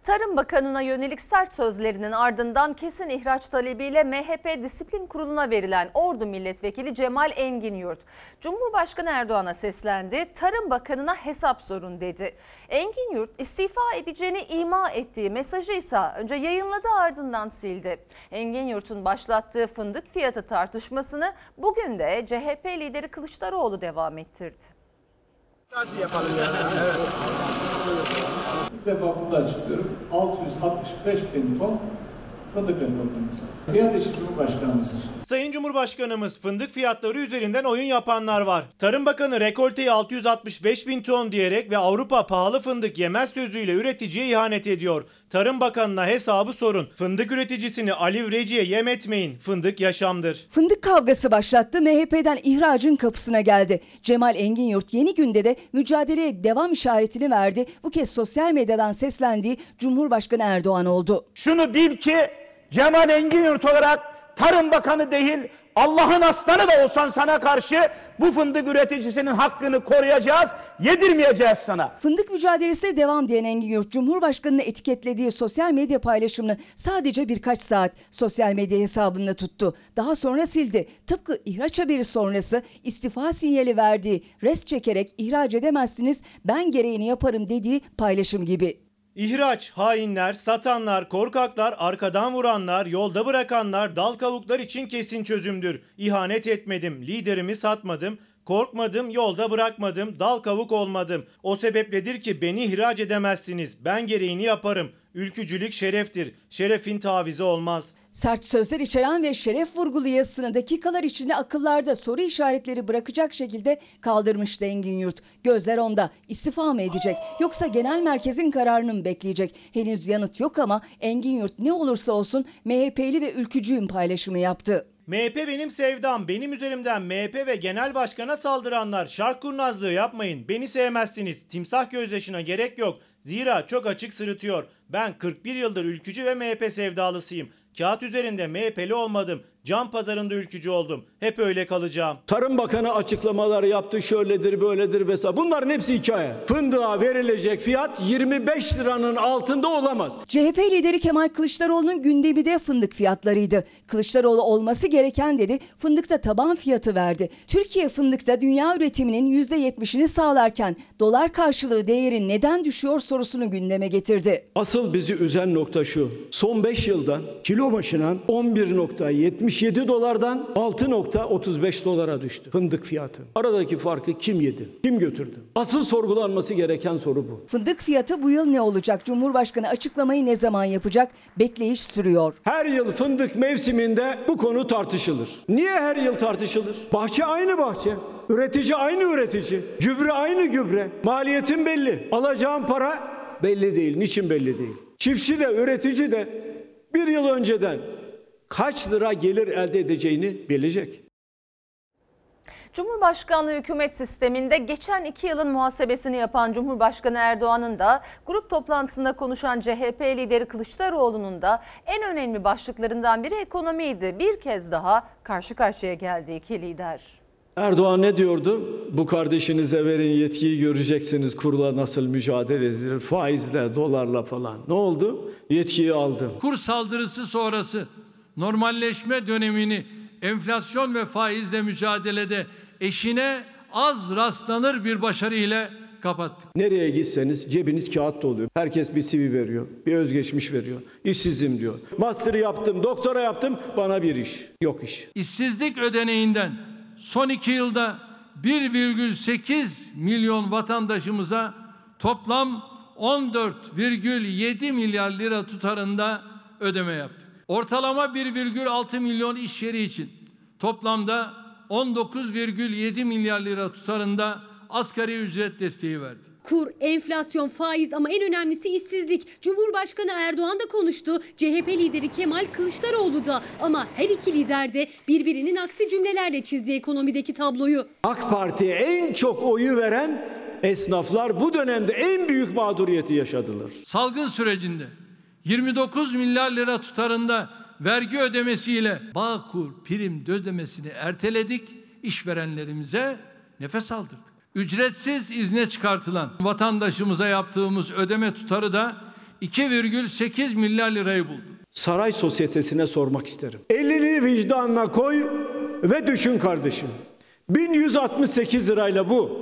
Tarım Bakanı'na yönelik sert sözlerinin ardından kesin ihraç talebiyle MHP Disiplin Kurulu'na verilen Ordu Milletvekili Cemal Engin Yurt, Cumhurbaşkanı Erdoğan'a seslendi, Tarım Bakanı'na hesap sorun dedi. Engin Yurt istifa edeceğini ima ettiği mesajı ise önce yayınladı ardından sildi. Engin Yurt'un başlattığı fındık fiyatı tartışmasını bugün de CHP lideri Kılıçdaroğlu devam ettirdi. Hadi yapalım ya. [LAUGHS] Evet. Bir defa burada açıklıyorum. 665 bin ton fındık rekoltemiz var. Fiyat işi Cumhurbaşkanımızın. Sayın Cumhurbaşkanımız fındık fiyatları üzerinden oyun yapanlar var. Tarım Bakanı rekolteyi 665 bin ton diyerek ve Avrupa pahalı fındık yemez sözüyle üreticiye ihanet ediyor. Tarım Bakanı'na hesabı sorun. Fındık üreticisini Aliv Reci'ye yem etmeyin. Fındık yaşamdır. Fındık kavgası başlattı. MHP'den ihracın kapısına geldi. Cemal Engin Yurt yeni günde de mücadeleye devam işaretini verdi. Bu kez sosyal medyadan seslendiği Cumhurbaşkanı Erdoğan oldu. Şunu bil ki Cemal Engin Yurt olarak Tarım Bakanı değil Allah'ın aslanı da olsan sana karşı bu fındık üreticisinin hakkını koruyacağız, yedirmeyeceğiz sana. Fındık mücadelesine devam diyen Engin Yurt, Cumhurbaşkanı'nı etiketlediği sosyal medya paylaşımını sadece birkaç saat sosyal medya hesabında tuttu. Daha sonra sildi. Tıpkı ihraç haberi sonrası istifa sinyali verdiği, res çekerek ihraç edemezsiniz ben gereğini yaparım dediği paylaşım gibi. İhraç, hainler, satanlar, korkaklar, arkadan vuranlar, yolda bırakanlar, dal kavuklar için kesin çözümdür. İhanet etmedim, liderimi satmadım, korkmadım, yolda bırakmadım, dal kavuk olmadım. O sebepledir ki beni ihraç edemezsiniz. Ben gereğini yaparım. Ülkücülük şereftir. Şerefin tavizi olmaz. Sert sözler içeren ve şeref vurgulu yazısını dakikalar içinde akıllarda soru işaretleri bırakacak şekilde kaldırmıştı Engin Yurt. Gözler onda. İstifa mı edecek yoksa genel merkezin kararını mı bekleyecek? Henüz yanıt yok ama Engin Yurt ne olursa olsun MHP'li ve ülkücüyüm paylaşımı yaptı. MHP benim sevdam. Benim üzerimden MHP ve genel başkana saldıranlar şark kurnazlığı yapmayın. Beni sevmezsiniz. Timsah gözyaşına gerek yok. Zira çok açık sırıtıyor. Ben 41 yıldır ülkücü ve MHP sevdalısıyım. Kağıt üzerinde MHP'li olmadım. Can pazarında ülkücü oldum. Hep öyle kalacağım. Tarım Bakanı açıklamalar yaptı şöyledir böyledir vesaire. Bunların hepsi hikaye. Fındığa verilecek fiyat 25 liranın altında olamaz. CHP lideri Kemal Kılıçdaroğlu'nun gündemi de fındık fiyatlarıydı. Kılıçdaroğlu olması gereken dedi, fındıkta taban fiyatı verdi. Türkiye fındıkta dünya üretiminin %70'ini sağlarken dolar karşılığı değeri neden düşüyor sorusunu gündeme getirdi. Asıl bizi üzen nokta şu. Son 5 yılda kilo başına 11.77 dolardan 6.35 dolara düştü fındık fiyatı. Aradaki farkı kim yedi? Kim götürdü? Asıl sorgulanması gereken soru bu. Fındık fiyatı bu yıl ne olacak? Cumhurbaşkanı açıklamayı ne zaman yapacak? Bekleyiş sürüyor. Her yıl fındık mevsiminde bu konu tartışılır. Niye her yıl tartışılır? Bahçe aynı bahçe. Üretici aynı üretici. Gübre aynı gübre. Maliyetin belli. Alacağım para belli değil. Niçin belli değil? Çiftçi de üretici de bir yıl önceden kaç lira gelir elde edeceğini bilecek. Cumhurbaşkanlığı hükümet sisteminde geçen iki yılın muhasebesini yapan Cumhurbaşkanı Erdoğan'ın da grup toplantısında konuşan CHP lideri Kılıçdaroğlu'nun da en önemli başlıklarından biri ekonomiydi. Bir kez daha karşı karşıya geldi iki lider. Erdoğan ne diyordu? Bu kardeşinize verin yetkiyi göreceksiniz kurla nasıl mücadele edilir. Faizle, dolarla falan. Ne oldu? Yetkiyi aldı. Kur saldırısı sonrası normalleşme dönemini enflasyon ve faizle mücadelede eşine az rastlanır bir başarı ile kapattık. Nereye gitseniz cebiniz kağıt doluyor. Herkes bir CV veriyor, bir özgeçmiş veriyor. İşsizim diyor. Master yaptım, doktora yaptım, bana bir iş. Yok iş. İşsizlik ödeneğinden son iki yılda 1,8 milyon vatandaşımıza toplam 14,7 milyar lira tutarında ödeme yaptık. Ortalama 1,6 milyon iş yeri için toplamda 19,7 milyar lira tutarında asgari ücret desteği verdik. Kur, enflasyon, faiz ama en önemlisi işsizlik. Cumhurbaşkanı Erdoğan da konuştu. CHP lideri Kemal Kılıçdaroğlu da ama her iki lider de birbirinin aksi cümlelerle çizdi ekonomideki tabloyu. AK Parti'ye en çok oyu veren esnaflar bu dönemde en büyük mağduriyeti yaşadılar. Salgın sürecinde 29 milyar lira tutarında vergi ödemesiyle Bağkur prim ödemesini erteledik. işverenlerimize nefes aldırdık. Ücretsiz izne çıkartılan vatandaşımıza yaptığımız ödeme tutarı da 2,8 milyar lirayı buldu. Saray sosyetesine sormak isterim. Elini vicdanına koy ve düşün kardeşim. 1168 lirayla bu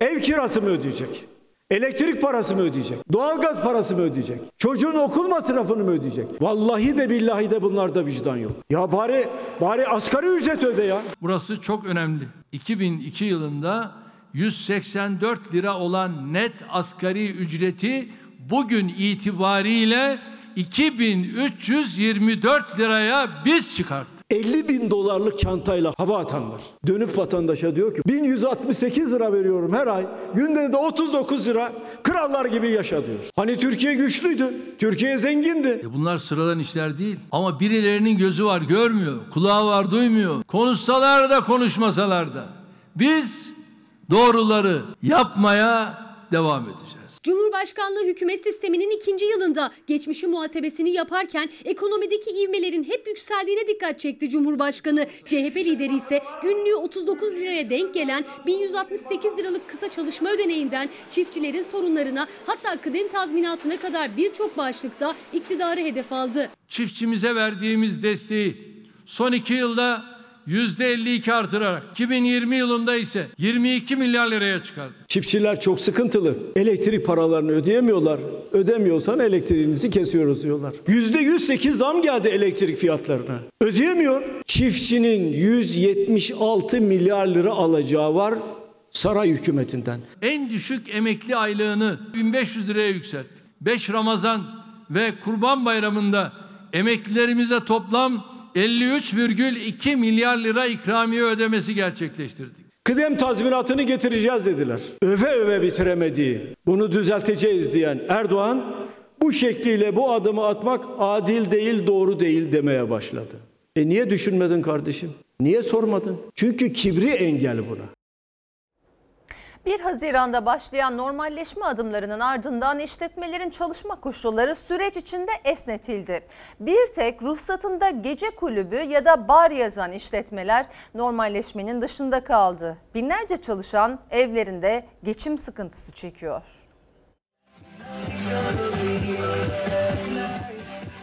ev kirası mı ödeyecek? Elektrik parası mı ödeyecek? Doğalgaz parası mı ödeyecek? Çocuğun okul masrafını mı ödeyecek? Vallahi de billahi de bunlarda vicdan yok. Ya bari bari asgari ücret öde ya. Burası çok önemli. 2002 yılında 184 lira olan net asgari ücreti bugün itibariyle 2324 liraya biz çıkarttık. 50 bin dolarlık çantayla hava atanlar. Dönüp vatandaşa diyor ki 1168 lira veriyorum her ay. Günde de 39 lira krallar gibi yaşa diyor. Hani Türkiye güçlüydü. Türkiye zengindi. E bunlar sıradan işler değil. Ama birilerinin gözü var görmüyor. Kulağı var duymuyor. Konuşsalar da konuşmasalar da. Biz doğruları yapmaya devam edeceğiz. Cumhurbaşkanlığı hükümet sisteminin ikinci yılında geçmişi muhasebesini yaparken ekonomideki ivmelerin hep yükseldiğine dikkat çekti Cumhurbaşkanı. CHP lideri ise günlüğü 39 liraya denk gelen 1168 liralık kısa çalışma ödeneğinden çiftçilerin sorunlarına hatta kıdem tazminatına kadar birçok başlıkta iktidarı hedef aldı. Çiftçimize verdiğimiz desteği son iki yılda %52 artırarak 2020 yılında ise 22 milyar liraya çıkardı. Çiftçiler çok sıkıntılı. Elektrik paralarını ödeyemiyorlar. Ödemiyorsan elektriğinizi kesiyoruz diyorlar. %108 zam geldi elektrik fiyatlarına. Ödeyemiyor. Çiftçinin 176 milyar lira alacağı var saray hükümetinden. En düşük emekli aylığını 1500 liraya yükselttik. 5 Ramazan ve Kurban Bayramı'nda emeklilerimize toplam 53,2 milyar lira ikramiye ödemesi gerçekleştirdik. Kıdem tazminatını getireceğiz dediler. Öve öve bitiremediği, bunu düzelteceğiz diyen Erdoğan bu şekliyle bu adımı atmak adil değil, doğru değil demeye başladı. E niye düşünmedin kardeşim? Niye sormadın? Çünkü kibri engel buna. 1 Haziran'da başlayan normalleşme adımlarının ardından işletmelerin çalışma koşulları süreç içinde esnetildi. Bir tek ruhsatında gece kulübü ya da bar yazan işletmeler normalleşmenin dışında kaldı. Binlerce çalışan evlerinde geçim sıkıntısı çekiyor.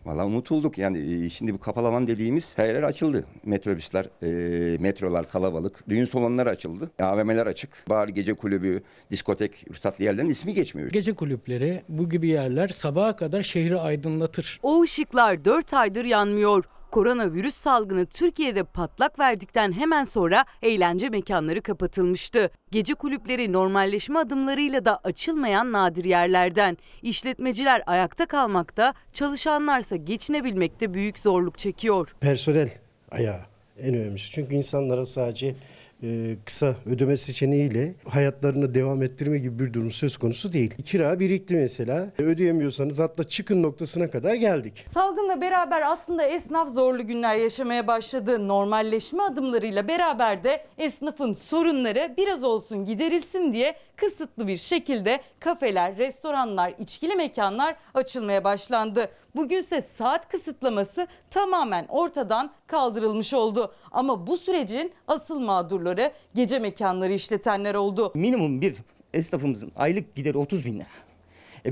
Valla unutulduk yani e, şimdi bu kapalı alan dediğimiz her yer açıldı. Metrobüsler, e, metrolar kalabalık, düğün salonları açıldı, AVM'ler açık. Bar, gece kulübü, diskotek, ruhsatlı yerlerin ismi geçmiyor. Gece kulüpleri bu gibi yerler sabaha kadar şehri aydınlatır. O ışıklar 4 aydır yanmıyor. Koronavirüs salgını Türkiye'de patlak verdikten hemen sonra eğlence mekanları kapatılmıştı. Gece kulüpleri normalleşme adımlarıyla da açılmayan nadir yerlerden. İşletmeciler ayakta kalmakta, çalışanlarsa geçinebilmekte büyük zorluk çekiyor. Personel ayağı en önemlisi. Çünkü insanlara sadece kısa ödeme seçeneğiyle hayatlarını devam ettirme gibi bir durum söz konusu değil. Kira birikti mesela. Ödeyemiyorsanız hatta çıkın noktasına kadar geldik. Salgınla beraber aslında esnaf zorlu günler yaşamaya başladı. Normalleşme adımlarıyla beraber de esnafın sorunları biraz olsun giderilsin diye kısıtlı bir şekilde kafeler, restoranlar, içkili mekanlar açılmaya başlandı. Bugünse saat kısıtlaması tamamen ortadan kaldırılmış oldu. Ama bu sürecin asıl mağdurları gece mekanları işletenler oldu. Minimum bir esnafımızın aylık gideri 30 bin lira.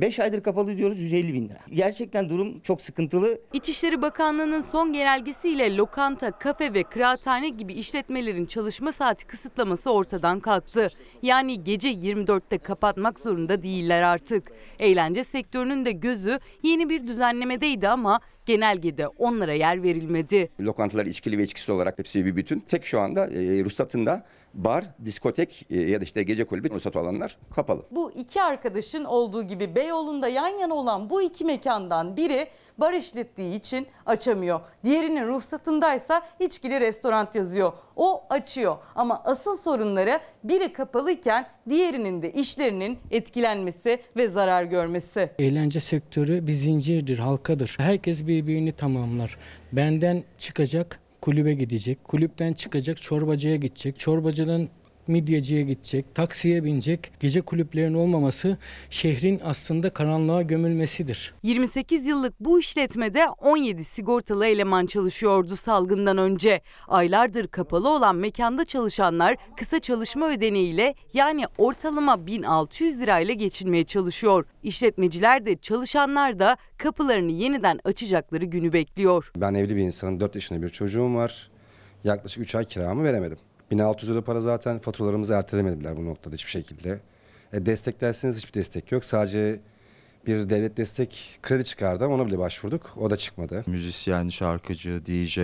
5 aydır kapalı diyoruz 150 bin lira. Gerçekten durum çok sıkıntılı. İçişleri Bakanlığı'nın son genelgesiyle lokanta, kafe ve kıraathane gibi işletmelerin çalışma saati kısıtlaması ortadan kalktı. Yani gece 24'te kapatmak zorunda değiller artık. Eğlence sektörünün de gözü yeni bir düzenlemedeydi ama genelgede onlara yer verilmedi. Lokantalar içkili ve içkisiz olarak hepsi bir bütün. Tek şu anda e, ruhsatında bar, diskotek e, ya da işte gece kulübü ruhsatı olanlar kapalı. Bu iki arkadaşın olduğu gibi Beyoğlu'nda yan yana olan bu iki mekandan biri bar işlettiği için açamıyor. Diğerinin ruhsatındaysa içkili restoran yazıyor. O açıyor ama asıl sorunları biri kapalıyken diğerinin de işlerinin etkilenmesi ve zarar görmesi. Eğlence sektörü bir zincirdir, halkadır. Herkes birbirini tamamlar. Benden çıkacak kulübe gidecek, kulüpten çıkacak çorbacıya gidecek, çorbacıdan midyeciye gidecek, taksiye binecek. Gece kulüplerinin olmaması şehrin aslında karanlığa gömülmesidir. 28 yıllık bu işletmede 17 sigortalı eleman çalışıyordu salgından önce. Aylardır kapalı olan mekanda çalışanlar kısa çalışma ödeneğiyle yani ortalama 1600 lirayla geçinmeye çalışıyor. İşletmeciler de çalışanlar da kapılarını yeniden açacakları günü bekliyor. Ben evli bir insanım. 4 yaşında bir çocuğum var. Yaklaşık 3 ay kiramı veremedim. 1600 lira para zaten faturalarımızı ertelemediler bu noktada hiçbir şekilde. E, destek hiçbir destek yok. Sadece bir devlet destek kredi çıkardı ona bile başvurduk. O da çıkmadı. Müzisyen, şarkıcı, DJ,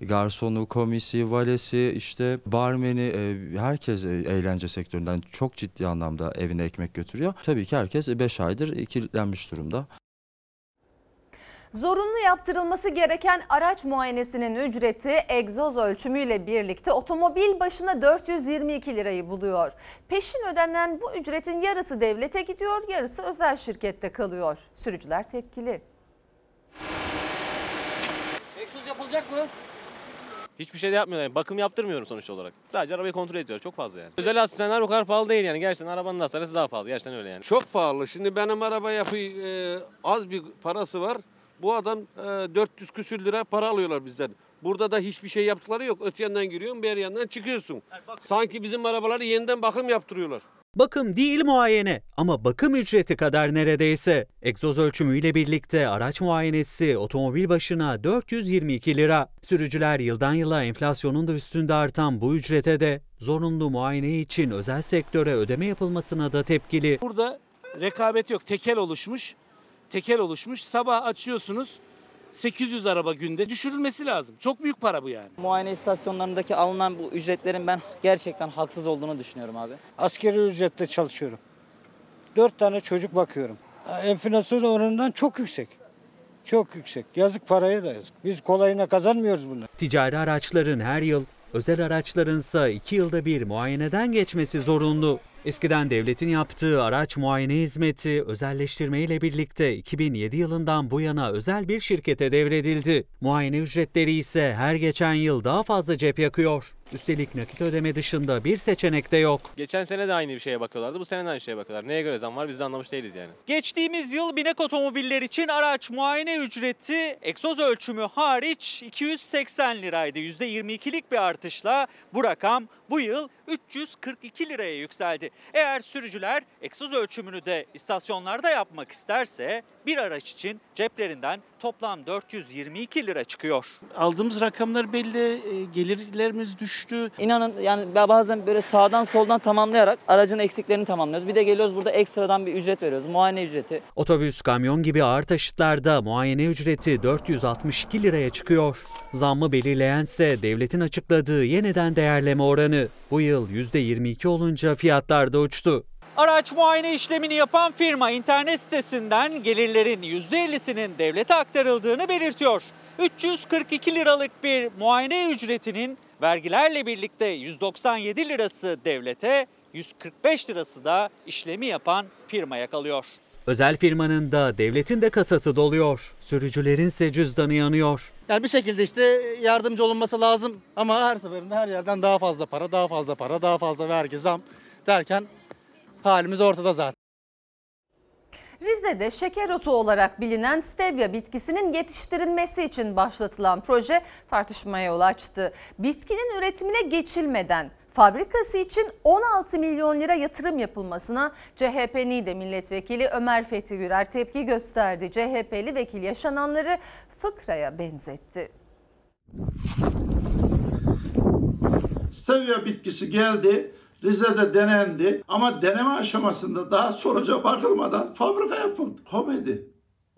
garsonu, komisi, valesi, işte barmeni, e, herkes e, eğlence sektöründen çok ciddi anlamda evine ekmek götürüyor. Tabii ki herkes 5 aydır kilitlenmiş durumda. Zorunlu yaptırılması gereken araç muayenesinin ücreti egzoz ölçümüyle birlikte otomobil başına 422 lirayı buluyor. Peşin ödenen bu ücretin yarısı devlete gidiyor, yarısı özel şirkette kalıyor. Sürücüler tepkili. Egzoz yapılacak mı? Hiçbir şey de yapmıyorlar. Yani bakım yaptırmıyorum sonuç olarak. Sadece arabayı kontrol ediyor. Çok fazla yani. Özel hastaneler o kadar pahalı değil yani. Gerçekten arabanın hastanesi daha pahalı. Gerçekten öyle yani. Çok pahalı. Şimdi benim araba yapı e, az bir parası var. Bu adam e, 400 küsür lira para alıyorlar bizden. Burada da hiçbir şey yaptıkları yok. Öte yandan giriyorsun, bir yandan çıkıyorsun. Sanki bizim arabaları yeniden bakım yaptırıyorlar. Bakım değil muayene ama bakım ücreti kadar neredeyse. Egzoz ölçümüyle birlikte araç muayenesi otomobil başına 422 lira. Sürücüler yıldan yıla enflasyonun da üstünde artan bu ücrete de zorunlu muayene için özel sektöre ödeme yapılmasına da tepkili. Burada rekabet yok. Tekel oluşmuş. Tekel oluşmuş. Sabah açıyorsunuz. 800 araba günde düşürülmesi lazım. Çok büyük para bu yani. Muayene istasyonlarındaki alınan bu ücretlerin ben gerçekten haksız olduğunu düşünüyorum abi. Askeri ücretle çalışıyorum. Dört tane çocuk bakıyorum. Enflasyon oranından çok yüksek. Çok yüksek. Yazık paraya da yazık. Biz kolayına kazanmıyoruz bunu. Ticari araçların her yıl, özel araçlarınsa 2 yılda bir muayeneden geçmesi zorunlu. Eskiden devletin yaptığı araç muayene hizmeti özelleştirmeyle birlikte 2007 yılından bu yana özel bir şirkete devredildi. Muayene ücretleri ise her geçen yıl daha fazla cep yakıyor. Üstelik nakit ödeme dışında bir seçenek de yok. Geçen sene de aynı bir şeye bakıyorlardı. Bu sene de aynı şeye bakıyorlar. Neye göre zam var biz de anlamış değiliz yani. Geçtiğimiz yıl binek otomobiller için araç muayene ücreti egzoz ölçümü hariç 280 liraydı. %22'lik bir artışla bu rakam bu yıl 342 liraya yükseldi. Eğer sürücüler egzoz ölçümünü de istasyonlarda yapmak isterse bir araç için ceplerinden toplam 422 lira çıkıyor. Aldığımız rakamlar belli, e, gelirlerimiz düştü. İnanın yani bazen böyle sağdan soldan tamamlayarak aracın eksiklerini tamamlıyoruz. Bir de geliyoruz burada ekstradan bir ücret veriyoruz. Muayene ücreti. Otobüs, kamyon gibi ağır taşıtlarda muayene ücreti 462 liraya çıkıyor. Zammı belirleyense devletin açıkladığı yeniden değerleme oranı. Bu yıl %22 olunca fiyatlar da uçtu. Araç muayene işlemini yapan firma internet sitesinden gelirlerin %50'sinin devlete aktarıldığını belirtiyor. 342 liralık bir muayene ücretinin vergilerle birlikte 197 lirası devlete, 145 lirası da işlemi yapan firmaya kalıyor. Özel firmanın da devletin de kasası doluyor. Sürücülerin ise cüzdanı yanıyor. Yani bir şekilde işte yardımcı olunması lazım ama her seferinde her yerden daha fazla para, daha fazla para, daha fazla vergi, zam derken halimiz ortada zaten. Rize'de şeker otu olarak bilinen stevia bitkisinin yetiştirilmesi için başlatılan proje tartışmaya yol açtı. Bitkinin üretimine geçilmeden fabrikası için 16 milyon lira yatırım yapılmasına CHP Niğde Milletvekili Ömer Fethi Gürer tepki gösterdi. CHP'li vekil yaşananları fıkraya benzetti. Stevia bitkisi geldi. Rize'de denendi ama deneme aşamasında daha sonuca bakılmadan fabrika yapıldı. Komedi,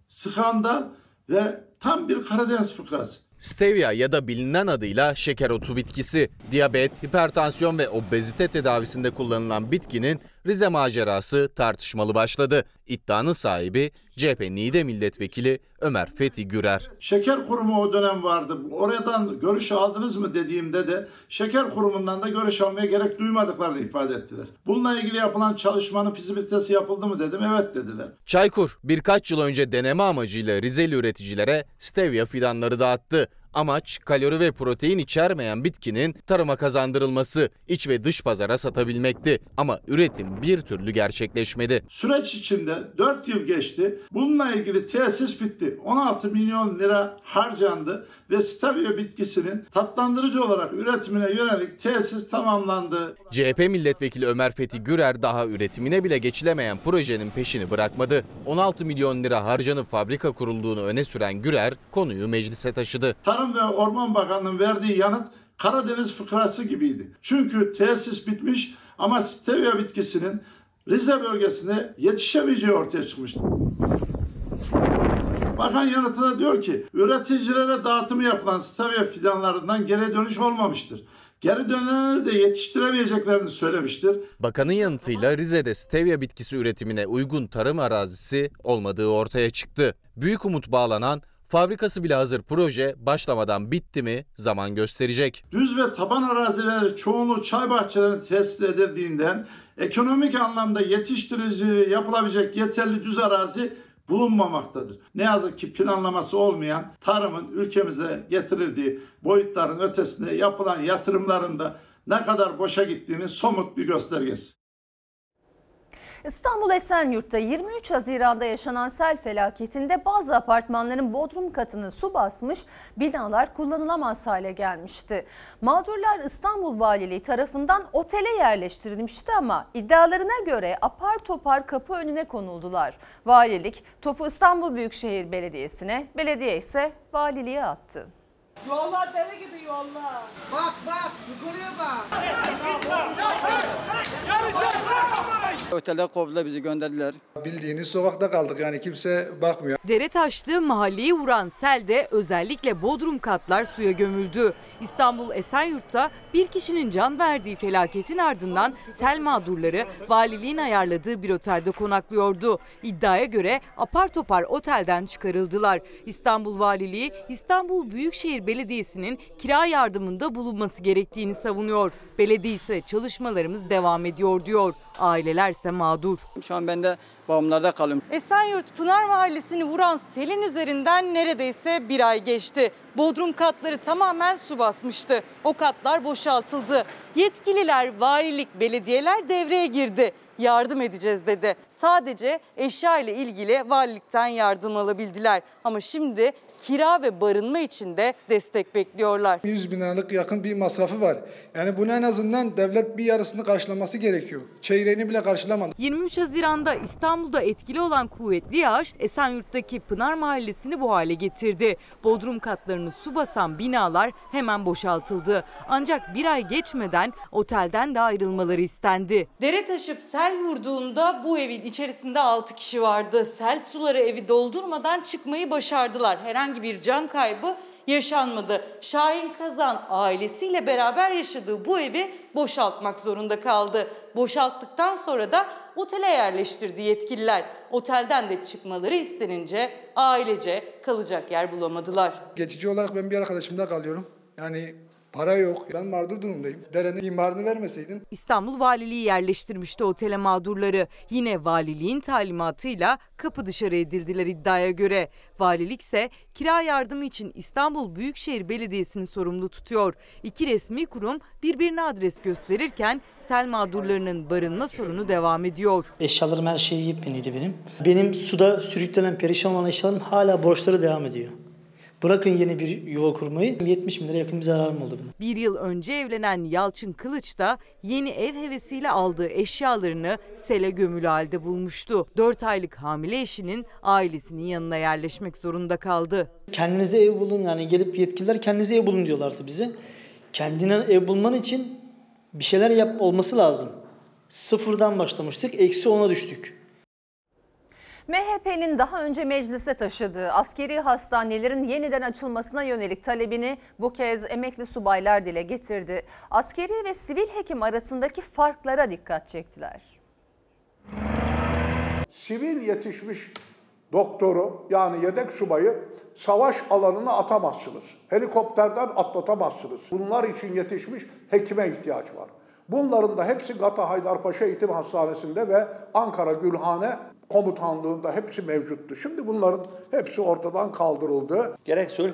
skandal ve tam bir Karadeniz fıkrası. Stevia ya da bilinen adıyla şeker otu bitkisi. Diyabet, hipertansiyon ve obezite tedavisinde kullanılan bitkinin Rize macerası tartışmalı başladı. İddianın sahibi CHP Niğde Milletvekili Ömer Fethi Gürer. Şeker kurumu o dönem vardı. Oradan görüş aldınız mı dediğimde de şeker kurumundan da görüş almaya gerek duymadıklarını ifade ettiler. Bununla ilgili yapılan çalışmanın fizibilitesi yapıldı mı dedim. Evet dediler. Çaykur birkaç yıl önce deneme amacıyla Rizeli üreticilere stevia fidanları dağıttı. Amaç kalori ve protein içermeyen bitkinin tarıma kazandırılması, iç ve dış pazara satabilmekti. Ama üretim bir türlü gerçekleşmedi. Süreç içinde 4 yıl geçti. Bununla ilgili tesis bitti. 16 milyon lira harcandı ve stevia bitkisinin tatlandırıcı olarak üretimine yönelik tesis tamamlandı. CHP milletvekili Ömer Fethi Gürer daha üretimine bile geçilemeyen projenin peşini bırakmadı. 16 milyon lira harcanıp fabrika kurulduğunu öne süren Gürer konuyu meclise taşıdı. Tarım ve Orman Bakanlığı'nın verdiği yanıt Karadeniz fıkrası gibiydi. Çünkü tesis bitmiş ama stevia bitkisinin Rize bölgesine yetişemeyeceği ortaya çıkmıştı. Bakan yanıtında diyor ki üreticilere dağıtımı yapılan stevia fidanlarından geri dönüş olmamıştır. Geri dönenleri de yetiştiremeyeceklerini söylemiştir. Bakanın yanıtıyla Rize'de stevia bitkisi üretimine uygun tarım arazisi olmadığı ortaya çıktı. Büyük umut bağlanan Fabrikası bile hazır proje başlamadan bitti mi zaman gösterecek. Düz ve taban arazileri çoğunluğu çay bahçelerine tesis edildiğinden ekonomik anlamda yetiştirici yapılabilecek yeterli düz arazi bulunmamaktadır. Ne yazık ki planlaması olmayan tarımın ülkemize getirildiği boyutların ötesinde yapılan yatırımlarında ne kadar boşa gittiğinin somut bir göstergesi. İstanbul Esenyurt'ta 23 Haziran'da yaşanan sel felaketinde bazı apartmanların bodrum katını su basmış, binalar kullanılamaz hale gelmişti. Mağdurlar İstanbul Valiliği tarafından otele yerleştirilmişti ama iddialarına göre apar topar kapı önüne konuldular. Valilik topu İstanbul Büyükşehir Belediyesi'ne, belediye ise valiliğe attı. Yolla deli gibi yolla. Bak bak yukarıya bak. Otele kovdular bizi gönderdiler. Bildiğiniz sokakta kaldık yani kimse bakmıyor. Dere taştı, mahalleyi vuran selde özellikle bodrum katlar suya gömüldü. İstanbul Esenyurt'ta bir kişinin can verdiği felaketin ardından sel mağdurları valiliğin ayarladığı bir otelde konaklıyordu. İddiaya göre apar topar otelden çıkarıldılar. İstanbul Valiliği İstanbul Büyükşehir Belediyesi'nin kira yardımında bulunması gerektiğini savunuyor. Belediye ise çalışmalarımız devam ediyor diyor. Aileler ise mağdur. Şu an ben de babamlarda kalıyorum. Esenyurt Pınar Mahallesi'ni vuran selin üzerinden neredeyse bir ay geçti. Bodrum katları tamamen su basmıştı. O katlar boşaltıldı. Yetkililer, valilik, belediyeler devreye girdi. Yardım edeceğiz dedi. Sadece eşya ile ilgili valilikten yardım alabildiler. Ama şimdi kira ve barınma için de destek bekliyorlar. 100 bin liralık yakın bir masrafı var. Yani bunu en azından devlet bir yarısını karşılaması gerekiyor. Çeyreğini bile karşılamadı. 23 Haziran'da İstanbul'da etkili olan kuvvetli yağış Esenyurt'taki Pınar Mahallesi'ni bu hale getirdi. Bodrum katlarını su basan binalar hemen boşaltıldı. Ancak bir ay geçmeden otelden de ayrılmaları istendi. Dere taşıp sel vurduğunda bu evin içerisinde 6 kişi vardı. Sel suları evi doldurmadan çıkmayı başardılar. Herhangi bir can kaybı yaşanmadı. Şahin Kazan ailesiyle beraber yaşadığı bu evi boşaltmak zorunda kaldı. Boşalttıktan sonra da otele yerleştirdi yetkililer. Otelden de çıkmaları istenince ailece kalacak yer bulamadılar. Geçici olarak ben bir arkadaşımda kalıyorum. Yani para yok. Ben mağdur durumdayım. Derenin imarını vermeseydin İstanbul Valiliği yerleştirmişti otele mağdurları. Yine valiliğin talimatıyla kapı dışarı edildiler iddiaya göre. Valilik ise kira yardımı için İstanbul Büyükşehir Belediyesi'ni sorumlu tutuyor. İki resmi kurum birbirine adres gösterirken sel mağdurlarının barınma sorunu devam ediyor. Eşyalarım her şey yepyeniydi benim. Benim suda sürüklenen perişan olan eşyalarım hala borçları devam ediyor. Bırakın yeni bir yuva kurmayı 70 bin lira yakın bir zararım oldu benim. Bir yıl önce evlenen Yalçın Kılıç da yeni ev hevesiyle aldığı eşyalarını sele gömülü halde bulmuştu. 4 aylık hamile eşinin ailesinin yanına yerleşmek zorunda kaldı. Kendinize ev bulun yani gelip yetkililer kendinize ev bulun diyorlardı bize. Kendine ev bulman için bir şeyler yap olması lazım. Sıfırdan başlamıştık, eksi ona düştük. MHP'nin daha önce meclise taşıdığı askeri hastanelerin yeniden açılmasına yönelik talebini bu kez emekli subaylar dile getirdi. Askeri ve sivil hekim arasındaki farklara dikkat çektiler. Sivil yetişmiş doktoru yani yedek subayı savaş alanına atamazsınız. Helikopterden atlatamazsınız. Bunlar için yetişmiş hekime ihtiyaç var. Bunların da hepsi Gata Haydarpaşa Eğitim Hastanesi'nde ve Ankara Gülhane komutanlığında hepsi mevcuttu. Şimdi bunların hepsi ortadan kaldırıldı. Gerek sulh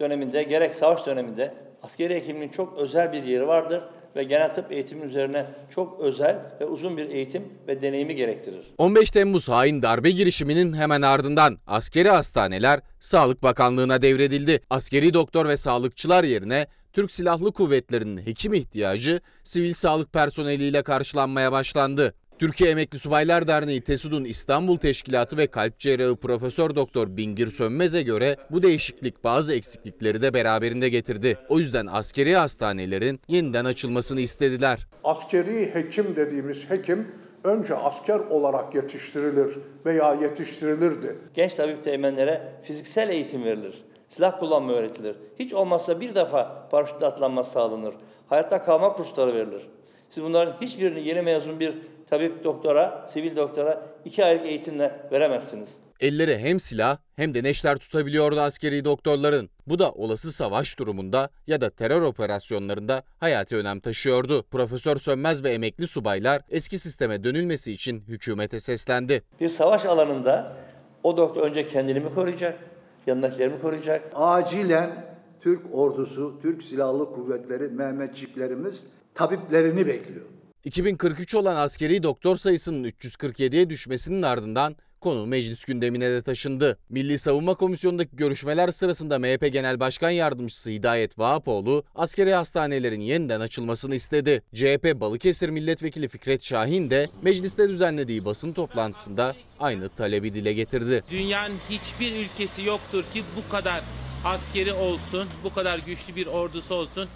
döneminde gerek savaş döneminde askeri hekimliğin çok özel bir yeri vardır ve genel tıp eğitimi üzerine çok özel ve uzun bir eğitim ve deneyimi gerektirir. 15 Temmuz hain darbe girişiminin hemen ardından askeri hastaneler Sağlık Bakanlığı'na devredildi. Askeri doktor ve sağlıkçılar yerine Türk Silahlı Kuvvetleri'nin hekim ihtiyacı sivil sağlık personeliyle karşılanmaya başlandı. Türkiye Emekli Subaylar Derneği TESUD'un İstanbul Teşkilatı ve Kalp Cerrahı Profesör Doktor Bingir Sönmez'e göre bu değişiklik bazı eksiklikleri de beraberinde getirdi. O yüzden askeri hastanelerin yeniden açılmasını istediler. Askeri hekim dediğimiz hekim önce asker olarak yetiştirilir veya yetiştirilirdi. Genç tabip teğmenlere fiziksel eğitim verilir. Silah kullanma öğretilir. Hiç olmazsa bir defa paraşütle atlanması sağlanır. Hayatta kalma kursları verilir. Siz bunların hiçbirini yeni mezun bir tabip doktora, sivil doktora iki aylık eğitimle veremezsiniz. Elleri hem silah hem de neşter tutabiliyordu askeri doktorların. Bu da olası savaş durumunda ya da terör operasyonlarında hayati önem taşıyordu. Profesör Sönmez ve emekli subaylar eski sisteme dönülmesi için hükümete seslendi. Bir savaş alanında O doktor önce kendini mi koruyacak, yanındakileri mi koruyacak? Acilen Türk ordusu, Türk Silahlı Kuvvetleri, Mehmetçiklerimiz tabiplerini bekliyor. 2043 olan askeri doktor sayısının 347'ye düşmesinin ardından konu meclis gündemine de taşındı. Milli Savunma Komisyonu'ndaki görüşmeler sırasında MHP Genel Başkan Yardımcısı Hidayet Vahapoğlu askeri hastanelerin yeniden açılmasını istedi. CHP Balıkesir Milletvekili Fikret Şahin de mecliste düzenlediği basın toplantısında aynı talebi dile getirdi. Dünyanın hiçbir ülkesi yoktur ki bu kadar askeri olsun, bu kadar güçlü bir ordusu olsun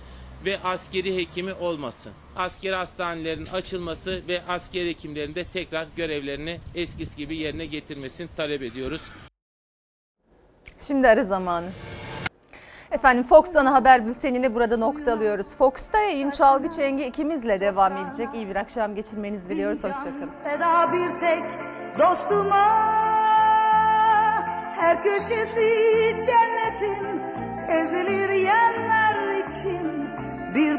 ve askeri hekimi olmasın. Askeri hastanelerin açılması ve askeri hekimlerin de tekrar görevlerini eskisi gibi yerine getirmesini talep ediyoruz. Şimdi ara zamanı. Efendim Fox ana haber bültenini burada noktalıyoruz. Fox'ta yayın Çalgı Çengi ikimizle devam edecek. İyi bir akşam geçirmenizi diliyoruz. Hoşçakalın. Feda bir tek dostuma Her köşesi cennetin ezilir yerler için Bir